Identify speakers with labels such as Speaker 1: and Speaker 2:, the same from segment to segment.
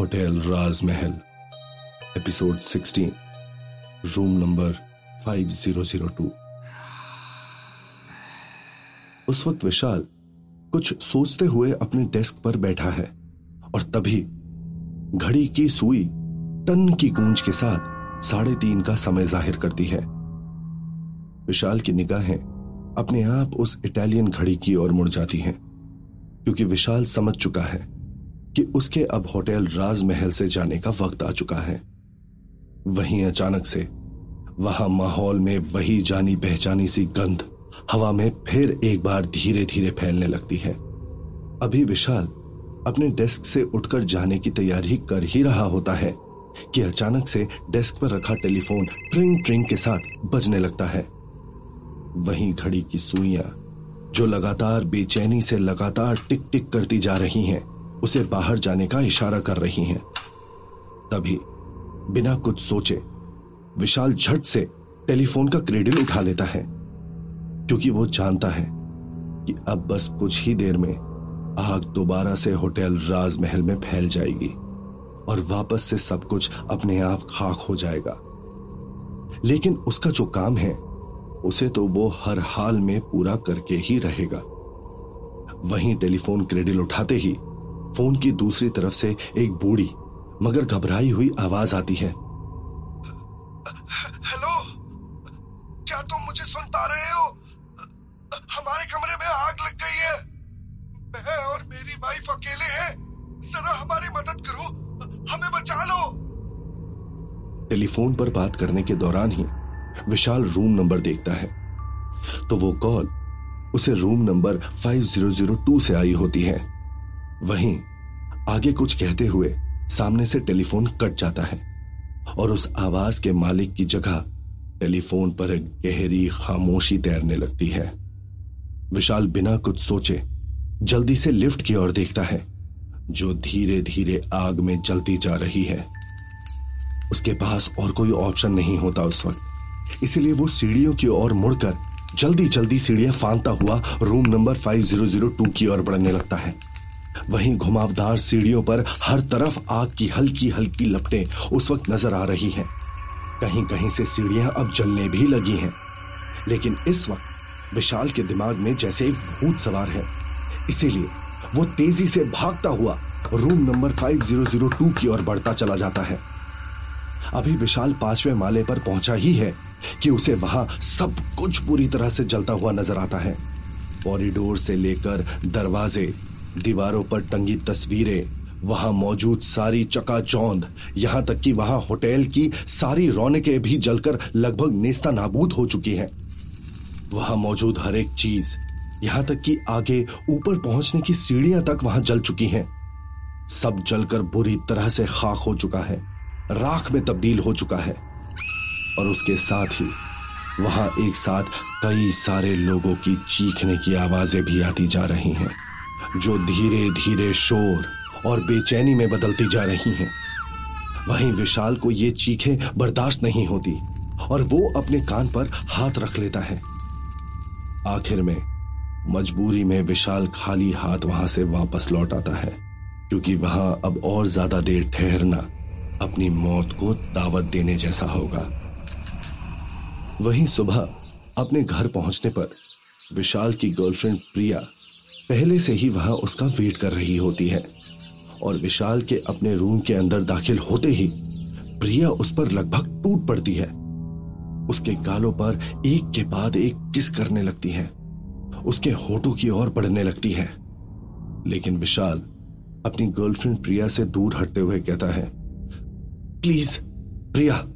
Speaker 1: Hotel राजमहल, episode 16 room number 5002 उस वक्त विशाल कुछ सोचते हुए अपने डेस्क पर बैठा है और तभी घड़ी की सुई टन की गूंज के साथ साढ़े तीन का समय ज़ाहिर करती है। विशाल की निगाहें अपने आप उस इटालियन घड़ी की ओर मुड़ जाती हैं, क्योंकि विशाल समझ चुका है कि उसके अब होटल राजमहल से जाने का वक्त आ चुका है। वहीं अचानक से वहाँ माहौल में वही जानी पहचानी सी गंध हवा में फिर एक बार धीरे धीरे फैलने लगती है। अभी विशाल अपने डेस्क से उठकर जाने की तैयारी कर ही रहा होता है कि अचानक से डेस्क पर रखा टेलीफोन ट्रिंग ट्रिंग के साथ बजने लगता है। वहीं घड़ी की सुइयाँ जो लगातार बेचैनी से लगातार टिक टिक करती जा रही हैं उसे बाहर जाने का इशारा कर रही हैं। तभी, बिना कुछ सोचे, विशाल झट से टेलीफोन का क्रेडिल उठा लेता है। क्योंकि वो जानता है कि अब बस कुछ ही देर में आग दोबारा से होटल राजमहल में फैल जाएगी और वापस से सब कुछ अपने आप खाक हो जाएगा। लेकिन उसका जो काम है, उसे तो वो हर हाल में पूरा करके ही रहेगा। वहीं टेलीफोन क्रेडिल उठाते ही फ़ोन की दूसरी तरफ़ से एक बूढ़ी मगर घबराई हुई आवाज़ आती है।
Speaker 2: हेलो? क्या तुम मुझे सुन पा रहे हो? हमारे कमरे में आग लग गई है। मैं और मेरी वाइफ अकेले हैं। जरा हमारी मदद करो। हमें बचा लो।
Speaker 1: टेलीफोन पर बात करने के दौरान ही विशाल रूम नंबर देखता है। तो वो कॉल उसे रूम नंबर 5002 से आई होती है। वहीं आगे कुछ कहते हुए सामने से टेलीफोन कट जाता है और उस आवाज़ के मालिक की जगह टेलीफोन पर एक गहरी खामोशी तैरने लगती है। विशाल बिना कुछ सोचे जल्दी से लिफ्ट की ओर देखता है, जो धीरे धीरे आग में जलती जा रही है। उसके पास और कोई ऑप्शन नहीं होता उस वक्त। इसलिए वो सीढ़ियों की ओर मुड़कर जल्दी जल्दी सीढ़ियाँ फांता हुआ रूम नंबर 5002 की ओर बढ़ने लगता है। वहीं घुमावदार सीढ़ियों पर हर तरफ़ आग की हल्की हल्की लपटें उस वक्त नज़र आ रही हैं। कहीं कहीं से सीढ़ियाँ अब जलने भी लगी हैं। लेकिन इस वक्त विशाल के दिमाग में जैसे एक भूत सवार है। इसीलिए वो तेज़ी से भागता हुआ रूम नंबर 5002 की ओर बढ़ता चला जाता है। अभी विशाल पाँचवें माले पर पहुँचा ही है कि उसे वहाँ सब कुछ पूरी तरह से जलता हुआ नज़र आता है। कॉरिडोर से लेकर दरवाजे दीवारों पर टंगी तस्वीरें, वहाँ मौजूद सारी चकाचौंध। यहाँ तक कि वहाँ होटल की सारी रौनकें भी जलकर लगभग नेस्ता नाबूद हो चुकी हैं। वहाँ मौजूद हर एक चीज़, यहाँ तक कि आगे ऊपर पहुँचने की सीढ़ियाँ तक वहाँ जल चुकी हैं। सब जलकर बुरी तरह से खाक हो चुका है, राख में तब्दील हो चुका है। और उसके साथ ही वहाँ एक साथ कई सारे लोगों की चीखने की आवाज़ें भी आती जा रही हैं। जो धीरे धीरे शोर और बेचैनी में बदलती जा रही हैं। वहीं विशाल को ये चीखें बर्दाश्त नहीं होती और वो अपने कान पर हाथ रख लेता है। आखिर में मजबूरी में विशाल खाली हाथ वहाँ से वापस लौट आता है, क्योंकि वहाँ अब और ज़्यादा देर ठहरना अपनी मौत को दावत देने जैसा होगा। वहीं सुबह अपने घर पहुँचने पर विशाल की गर्लफ्रेंड प्रिया पहले से ही वहाँ उसका वेट कर रही होती है। और विशाल के अपने रूम के अंदर दाखिल होते ही प्रिया उस पर लगभग टूट पड़ती है। उसके गालों पर एक के बाद एक किस करने लगती है। उसके होठों की ओर बढ़ने लगती है। लेकिन विशाल अपनी गर्लफ्रेंड प्रिया से दूर हटते हुए कहता है, प्लीज़, प्रिया,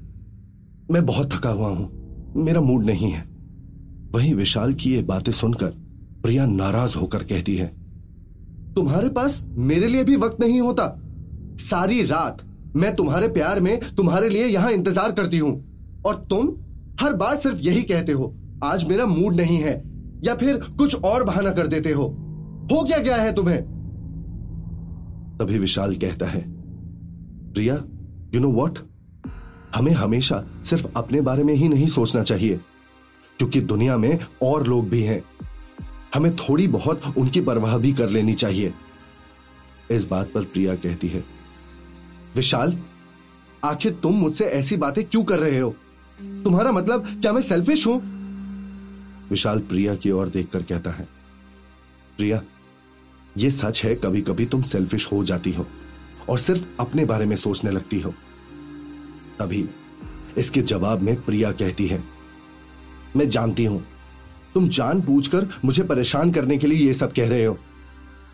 Speaker 1: मैं बहुत थका हुआ हूँ। मेरा मूड नहीं है। वहीं विशाल की ये बातें सुनकर प्रिया नाराज़ होकर कहती है,
Speaker 3: तुम्हारे पास मेरे लिए भी वक्त नहीं होता। सारी रात मैं तुम्हारे प्यार में तुम्हारे लिए यहाँ इंतज़ार करती हूँ। और तुम हर बार सिर्फ़ यही कहते हो, आज मेरा मूड नहीं है, या फिर कुछ और बहाना कर देते हो। हो क्या गया है तुम्हें?
Speaker 1: तभी विशाल कहता है, प्रिया यू नो वॉट हमें हमेशा सिर्फ़ अपने बारे में ही नहीं सोचना चाहिए, क्योंकि दुनिया में और लोग भी हैं। हमें थोड़ी बहुत उनकी परवाह भी कर लेनी चाहिए। इस बात पर प्रिया कहती है,
Speaker 3: विशाल, आखिर तुम मुझसे ऐसी बातें क्यों कर रहे हो? तुम्हारा मतलब क्या मैं सेल्फिश हूँ?
Speaker 1: विशाल प्रिया की ओर देखकर कहता है, प्रिया यह सच है कभी कभी तुम सेल्फिश हो जाती हो और सिर्फ़ अपने बारे में सोचने लगती हो। तभी इसके जवाब में प्रिया कहती है, मैं जानती हूँ तुम पूछकर मुझे परेशान करने के लिए यह सब कह रहे हो।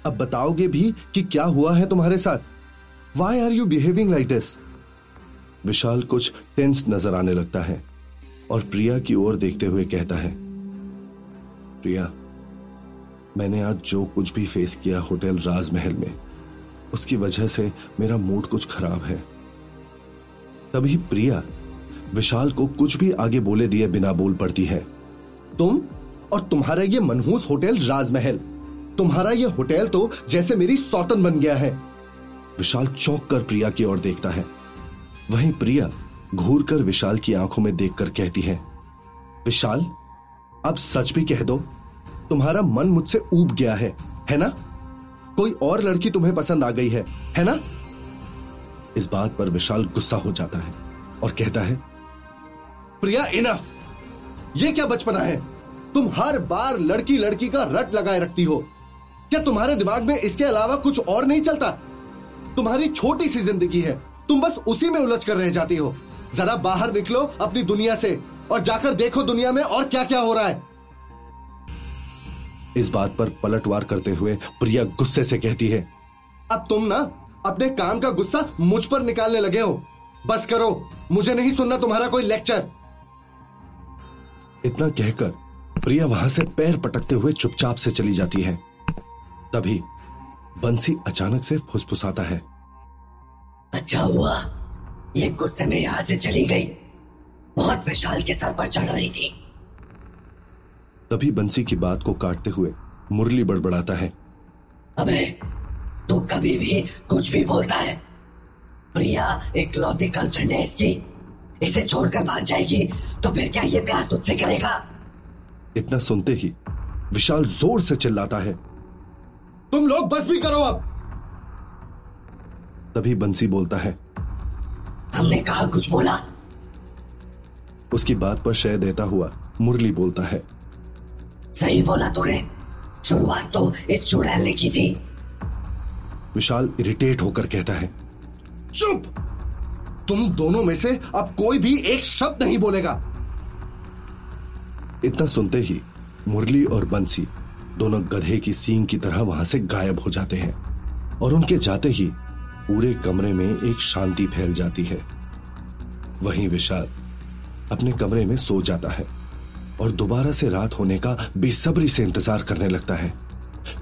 Speaker 1: अब बताओगे भी कि क्या हुआ है तुम्हारे साथ? Why are you behaving like this Vishal कुछ टेंस नज़र आने लगता है और प्रिया की ओर देखते हुए कहता है, प्रिया, मैंने आज जो कुछ भी फेस किया होटल राजमहल में, उसकी वजह से मेरा मूड कुछ खराब है। तभी प्रिया विशाल को कुछ भी आगे बोले दिए बिना बोल पड़ती है।
Speaker 3: तुम और तुम्हारा ये मनहूस होटल राजमहल। तुम्हारा ये होटल तो जैसे मेरी सौतन बन गया है।
Speaker 1: विशाल चौक कर प्रिया की ओर देखता है। वहीं प्रिया घूर कर विशाल की आँखों में देखकर कहती है,
Speaker 3: विशाल, अब सच भी कह दो, तुम्हारा मन मुझसे ऊब गया है है ना? कोई और लड़की तुम्हें पसंद आ गई है है ना?
Speaker 1: इस बात पर विशाल गुस्सा हो जाता है और कहता है,
Speaker 3: प्रिया इनफ ये क्या बचपना है? तुम हर बार लड़की लड़की का रट लगाए रखती हो। क्या तुम्हारे दिमाग में इसके अलावा कुछ और नहीं चलता? तुम्हारी छोटी सी ज़िंदगी है। तुम बस उसी में उलझ कर रह जाती हो। जरा बाहर निकलो अपनी दुनिया से और जाकर देखो दुनिया में और क्या क्या हो रहा है।
Speaker 1: इस बात पर पलटवार करते हुए प्रिया गुस्से से कहती है,
Speaker 3: अब तुम ना अपने काम का गुस्सा मुझ पर निकालने लगे हो। बस करो, मुझे नहीं सुनना तुम्हारा कोई लेक्चर।
Speaker 1: इतना कहकर प्रिया वहाँ से पैर पटकते हुए चुपचाप से चली जाती है। तभी बंसी अचानक से फुसफुसाता है।
Speaker 4: अच्छा हुआ। ये गुस्से में यहाँ से चली गई। बहुत विशाल के सर पर चढ़ रही थी।
Speaker 1: तभी बंसी की बात को काटते हुए मुरली बड़बड़ाता है।
Speaker 4: अबे तू कभी भी कुछ भी बोलता है। प्रिया एक लौती गर्लफ्रेंड है इसकी। इसे छोड़कर भाग जाएगी तो फिर क्या ये प्यार तुझसे करेगा?
Speaker 1: इतना सुनते ही विशाल ज़ोर से चिल्लाता है।
Speaker 3: तुम लोग बस भी करो अब।
Speaker 1: तभी बंसी बोलता है।
Speaker 4: हमने कहा कुछ बोला।
Speaker 1: उसकी बात पर शय देता हुआ मुरली बोलता है।
Speaker 4: सही बोला तूने। शुरुआत तो इस चुड़ैल ने की थी।
Speaker 1: विशाल इरिटेट होकर कहता है
Speaker 3: चुप! तुम दोनों में से अब कोई भी एक शब्द नहीं बोलेगा।
Speaker 1: इतना सुनते ही मुरली और बंसी दोनों गधे की सींग की तरह वहाँ से गायब हो जाते हैं और उनके जाते ही पूरे कमरे में एक शांति फैल जाती है। वहीं विशाल अपने कमरे में सो जाता है और दोबारा से रात होने का बेसब्री से इंतज़ार करने लगता है,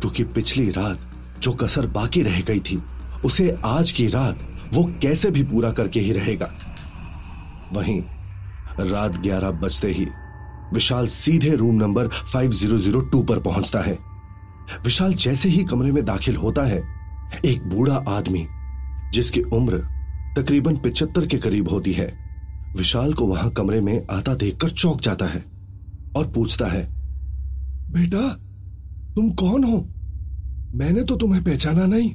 Speaker 1: क्योंकि पिछली रात जो कसर बाकी रह गई थी, उसे आज की रात वो कैसे भी पूरा करके ही रहेगा। वहीं रात ग्यारह बजते ही विशाल सीधे रूम नंबर 5002 पर पहुँचता है। विशाल जैसे ही कमरे में दाखिल होता है, एक बूढ़ा आदमी, जिसकी उम्र तकरीबन पिचहत्तर के करीब होती है, विशाल को वहाँ कमरे में आता देखकर चौंक जाता है और पूछता है,
Speaker 2: बेटा, तुम कौन हो? मैंने तो तुम्हें पहचाना नहीं।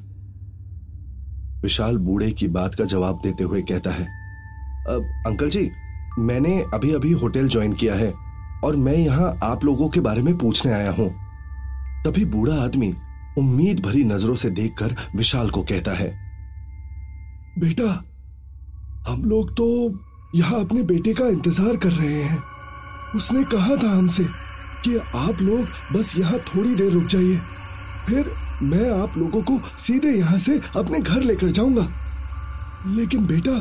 Speaker 1: विशाल बूढ़े की बात का जवाब देते हुए कहता है, अब, अंकल जी, मैंने अभी अभी होटल ज्वाइन किया है। और मैं यहाँ आप लोगों के बारे में पूछने आया हूँ। तभी बूढ़ा आदमी उम्मीद भरी नज़रों से देखकर विशाल को कहता है
Speaker 2: बेटा हम लोग तो यहाँ अपने बेटे का इंतज़ार कर रहे हैं। उसने कहा था हमसे कि आप लोग बस यहाँ थोड़ी देर रुक जाइए फिर मैं आप लोगों को सीधे यहाँ से अपने घर लेकर जाऊँगा। लेकिन बेटा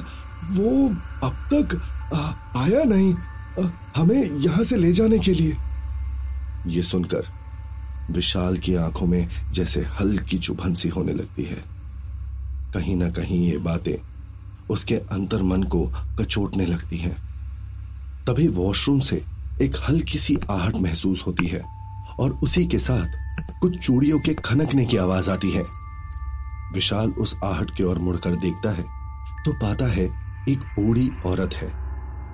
Speaker 2: वो अब तक आ, आया नहीं। हमें यहाँ से ले जाने के लिए।
Speaker 1: ये सुनकर विशाल की आँखों में जैसे हल्की चुभन सी होने लगती है। कहीं ना कहीं ये बातें उसके अंतर मन को कचोटने लगती हैं। तभी वॉशरूम से एक हल्की सी आहट महसूस होती है और उसी के साथ कुछ चूड़ियों के खनकने की आवाज़ आती है। विशाल उस आहट की ओर मुड़कर देखता है तो पाता है एक बूढ़ी औरत है।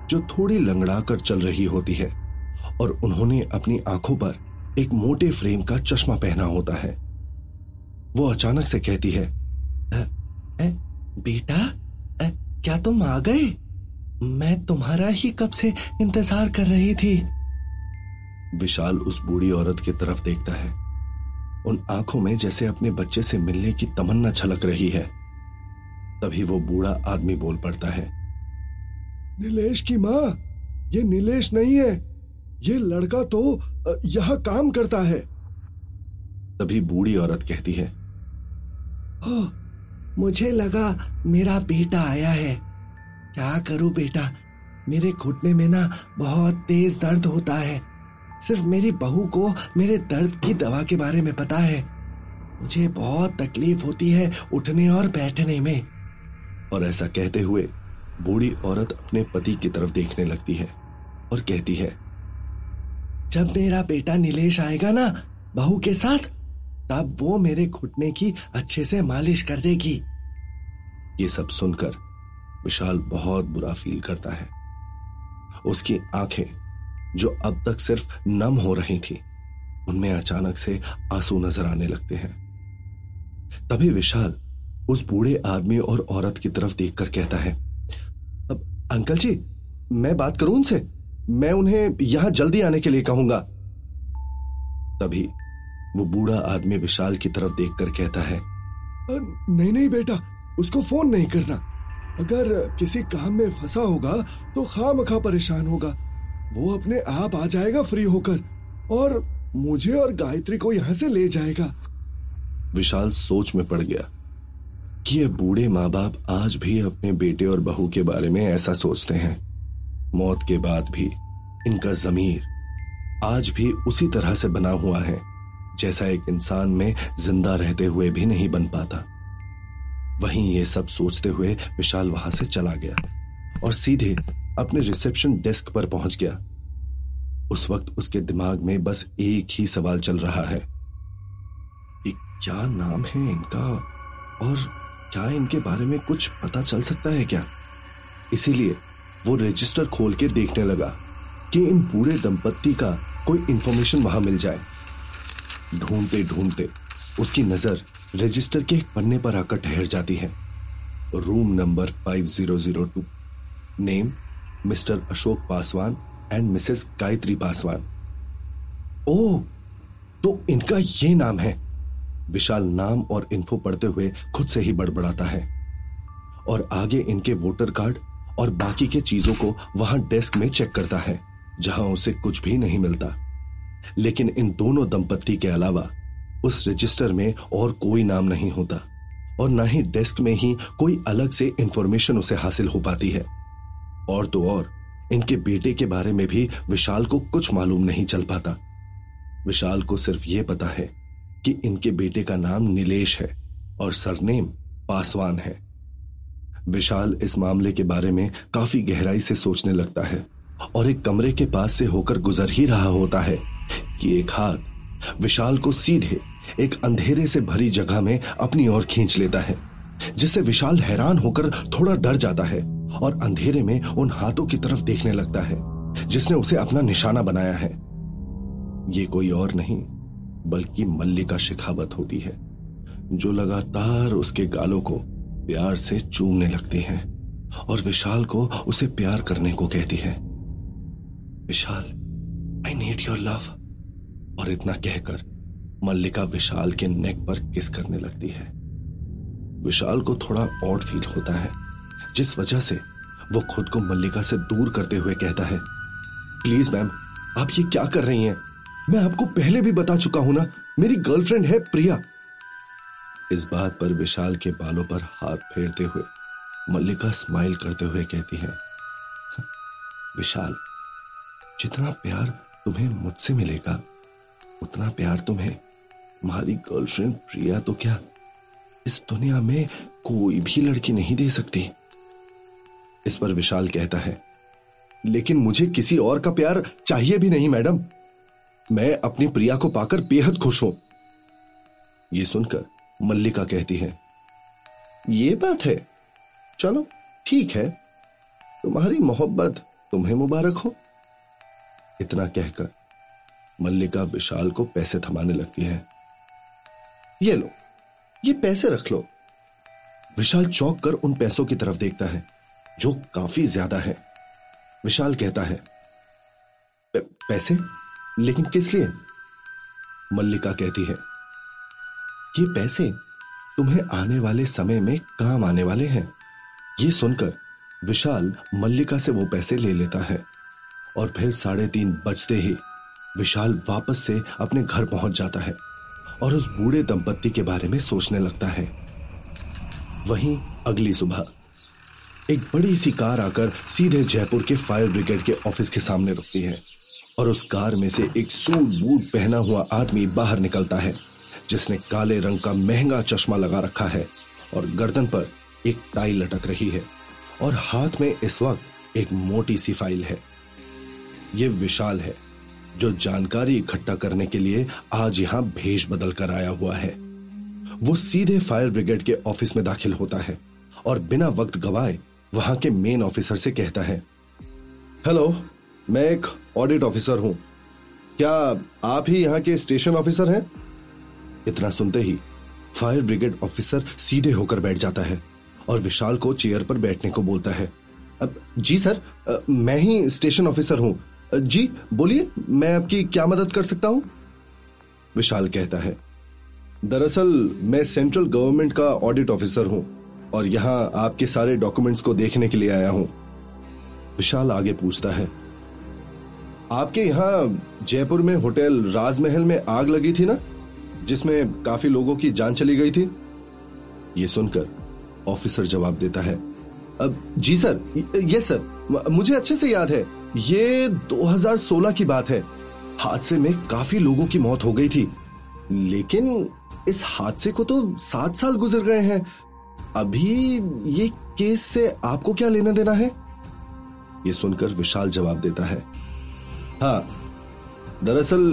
Speaker 1: जो थोड़ी लंगड़ा कर चल रही होती है, और उन्होंने अपनी आँखों पर एक मोटे फ्रेम का चश्मा पहना होता है। वो अचानक से कहती है
Speaker 4: बेटा
Speaker 3: क्या तुम आ गए? मैं तुम्हारा ही कब से इंतज़ार कर रही थी?
Speaker 1: विशाल उस बूढ़ी औरत की तरफ़ देखता है। उन आँखों में जैसे अपने बच्चे से मिलने की तमन्ना छलक रही है। तभी वो बूढ़ा आदमी बोल पड़ता है
Speaker 2: नीलेश की माँ ये नीलेश नहीं है ये लड़का तो यहाँ काम करता है।
Speaker 1: तभी बूढ़ी औरत कहती है
Speaker 3: ओ, मुझे लगा मेरा बेटा आया है। क्या करूँ बेटा? मेरे घुटने में ना बहुत तेज दर्द होता है। सिर्फ़ मेरी बहू को मेरे दर्द की दवा के बारे में पता है। मुझे बहुत तकलीफ़ होती है उठने और बैठने में।
Speaker 1: और ऐसा कहते हुए बूढ़ी औरत अपने पति की तरफ़ देखने लगती है और कहती है,
Speaker 3: जब मेरा बेटा नीलेश आएगा ना बहू के साथ, तब वो मेरे घुटने की अच्छे से मालिश कर देगी।
Speaker 1: ये सब सुनकर विशाल बहुत बुरा फील करता है। उसकी आँखें, जो अब तक सिर्फ़ नम हो रही थी, उनमें अचानक से आँसू नज़र आने लगते हैं। तभी विशाल उस बूढ़े आदमी और औरत की तरफ़ देखकर कहता है
Speaker 3: अंकल जी, मैं बात करूँ उनसे? मैं उन्हें यहाँ जल्दी आने के लिए कहूँगा।
Speaker 1: तभी वो बूढ़ा आदमी विशाल की तरफ़ देखकर कहता है
Speaker 2: नहीं नहीं बेटा, उसको फ़ोन नहीं करना। अगर किसी काम में फंसा होगा तो खाम खा परेशान होगा। वो अपने आप आ जाएगा फ्री होकर, और मुझे और गायत्री को यहाँ से ले जाएगा।
Speaker 1: विशाल सोच में पड़ गया। कि ये बूढ़े माँ बाप आज भी अपने बेटे और बहू के बारे में ऐसा सोचते हैं। मौत के बाद भी इनका जमीर आज भी उसी तरह से बना हुआ है, जैसा एक इंसान में ज़िंदा रहते हुए भी नहीं बन पाता। वहीं ये सब सोचते हुए विशाल वहाँ से चला गया और सीधे अपने रिसेप्शन डेस्क पर पहुँच गया। उस वक्त उसके दिमाग में बस एक ही सवाल चल रहा है क्या नाम है इनका? और क्या इनके बारे में कुछ पता चल सकता है क्या? इसीलिए वो रजिस्टर खोल के देखने लगा कि इन पूरे दंपत्ति का कोई इंफॉर्मेशन वहाँ मिल जाए। ढूंढते ढूंढते उसकी नज़र रजिस्टर के एक पन्ने पर आकर ठहर जाती है। Room number 5002 name mister Ashok Paswan and mrs Gayatri Paswan ओ तो इनका ये नाम है। विशाल नाम और इन्फो पढ़ते हुए खुद से ही बड़बड़ाता है। और आगे इनके वोटर कार्ड और बाकी के चीज़ों को वहाँ डेस्क में चेक करता है, जहाँ उसे कुछ भी नहीं मिलता। लेकिन इन दोनों दंपत्ति के अलावा उस रजिस्टर में और कोई नाम नहीं होता, और ना ही डेस्क में ही कोई अलग से इंफॉर्मेशन उसे हासिल हो पाती है। और तो और, इनके बेटे के बारे में भी विशाल को कुछ मालूम नहीं चल पाता। विशाल को सिर्फ़ यह पता है कि इनके बेटे का नाम नीलेश है और सरनेम पासवान है। विशाल इस मामले के बारे में काफ़ी गहराई से सोचने लगता है और एक कमरे के पास से होकर गुजर ही रहा होता है कि एक हाथ विशाल को सीधे एक अंधेरे से भरी जगह में अपनी ओर खींच लेता है, जिससे विशाल हैरान होकर थोड़ा डर जाता है और अंधेरे में उन हाथों की तरफ़ देखने लगता है, जिसने उसे अपना निशाना बनाया है। ये कोई और नहीं। बल्कि मल्लिका शिखावत होती है, जो लगातार उसके गालों को प्यार से चूमने लगती है और विशाल को उसे प्यार करने को कहती है। Vishal I need your love और इतना कहकर मल्लिका विशाल के नेक पर किस करने लगती है। विशाल को थोड़ा ऑड फील होता है, जिस वजह से वो खुद को मल्लिका से दूर करते हुए कहता है प्लीज़ मैम आप ये क्या कर रही हैं? मैं आपको पहले भी बता चुका हूँ ना, मेरी गर्लफ्रेंड है प्रिया। इस बात पर विशाल के बालों पर हाथ फेरते हुए, मल्लिका स्माइल करते हुए कहती है, विशाल, जितना प्यार तुम्हें मुझसे मिलेगा, उतना प्यार तुम्हें तुम्हारी गर्लफ्रेंड प्रिया तो क्या इस दुनिया में कोई भी लड़की नहीं दे सकती? इस पर विशाल कहता है, लेकिन मुझे किसी और का प्यार चाहिए भी नहीं, मैडम। मैं अपनी प्रिया को पाकर बेहद खुश हूँ। ये सुनकर मल्लिका कहती है, ये बात है। चलो, ठीक है। तुम्हारी मोहब्बत तुम्हें मुबारक हो। इतना कहकर मल्लिका विशाल को पैसे थमाने लगती है। ये लो, ये पैसे रख लो। विशाल चौंक कर उन पैसों की तरफ़ देखता है, जो काफ़ी ज़्यादा है। विशाल कहता है पैसे? लेकिन किस लिए? मल्लिका कहती है, ये पैसे तुम्हें आने वाले समय में काम आने वाले हैं। ये सुनकर विशाल मल्लिका से वो पैसे ले लेता है और फिर साढ़े तीन बजते ही विशाल वापस से अपने घर पहुँच जाता है और उस बूढ़े दंपत्ति के बारे में सोचने लगता है। वहीं अगली सुबह एक बड़ी सी कार आकर सीधे जयपुर के फायर ब्रिगेड के ऑफ़िस के सामने रुकती है। और उस कार में से एक सूट बूट पहना हुआ आदमी बाहर निकलता है, जिसने काले रंग का महँगा चश्मा लगा रखा है और गर्दन पर एक टाई लटक रही है और हाथ में इस वक्त एक मोटी सी फ़ाइल है। ये विशाल है, जो जानकारी इकट्ठा करने के लिए आज यहाँ भेष बदल कर आया हुआ है। वो सीधे फायर ब्रिगेड के ऑफ़िस में दाखिल होता है और बिना वक्त गवाए वहाँ के मेन ऑफिसर से कहता है, हेलो, मैं एक ऑडिट ऑफिसर हूँ। क्या आप ही यहाँ के स्टेशन ऑफिसर हैं? इतना सुनते ही फायर ब्रिगेड ऑफिसर सीधे होकर बैठ जाता है और विशाल को चेयर पर बैठने को बोलता है। अब, जी सर मैं ही स्टेशन ऑफिसर हूँ। जी, बोलिए, मैं आपकी क्या मदद कर सकता हूँ? विशाल कहता है, दरअसल, मैं सेंट्रल गवर्नमेंट का ऑडिट ऑफिसर हूँ और यहाँ आपके सारे डॉक्यूमेंट्स को देखने के लिए आया हूँ। विशाल आगे पूछता है आपके यहाँ जयपुर में होटल राजमहल में आग लगी थी ना? जिसमें काफ़ी लोगों की जान चली गई थी? ये सुनकर ऑफिसर जवाब देता है, अब, जी सर यस सर मुझे अच्छे से याद है, ये 2016 की बात है। हादसे में काफ़ी लोगों की मौत हो गई थी, लेकिन इस हादसे को तो सात साल गुजर गए हैं। अभी ये केस से आपको क्या लेना देना है? ये सुनकर विशाल जवाब देता है हाँ दरअसल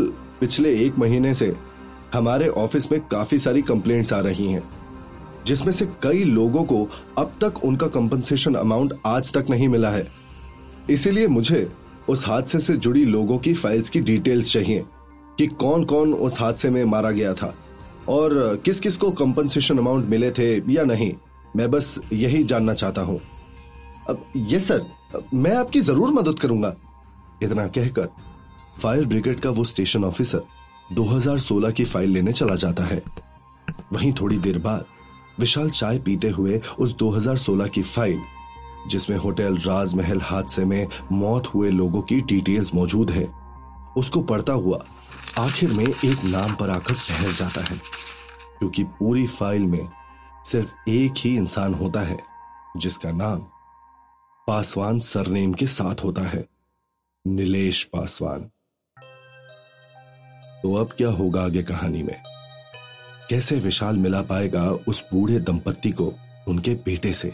Speaker 1: पिछले एक महीने से हमारे ऑफ़िस में काफ़ी सारी कंप्लेंट्स आ रही हैं, जिसमें से कई लोगों को अब तक उनका कंपनसेशन अमाउंट आज तक नहीं मिला है। इसीलिए मुझे उस हादसे से जुड़ी लोगों की फाइल्स की डिटेल्स चाहिए कि कौन कौन उस हादसे में मारा गया था और किस किस को कंपनसेशन अमाउंट मिले थे या नहीं, मैं बस यही जानना चाहता हूँ। अब यस सर मैं आपकी ज़रूर मदद करूँगा। इतना कहकर फायर ब्रिगेड का वो स्टेशन ऑफिसर 2016 की फ़ाइल लेने चला जाता है। वहीं थोड़ी देर बाद विशाल चाय पीते हुए उस 2016 की फ़ाइल, जिसमें होटल, राजमहल हादसे में मौत हुए लोगों की डिटेल्स मौजूद है, उसको पढ़ता हुआ आखिर में एक नाम पर आकर ठहर जाता है, क्योंकि पूरी फ़ाइल में सिर्फ़ एक ही इंसान होता है, जिसका नाम पासवान सरनेम के साथ होता है। नीलेश पासवान। तो अब क्या होगा आगे कहानी में? कैसे विशाल मिला पाएगा उस बूढ़े दंपत्ति को उनके बेटे से?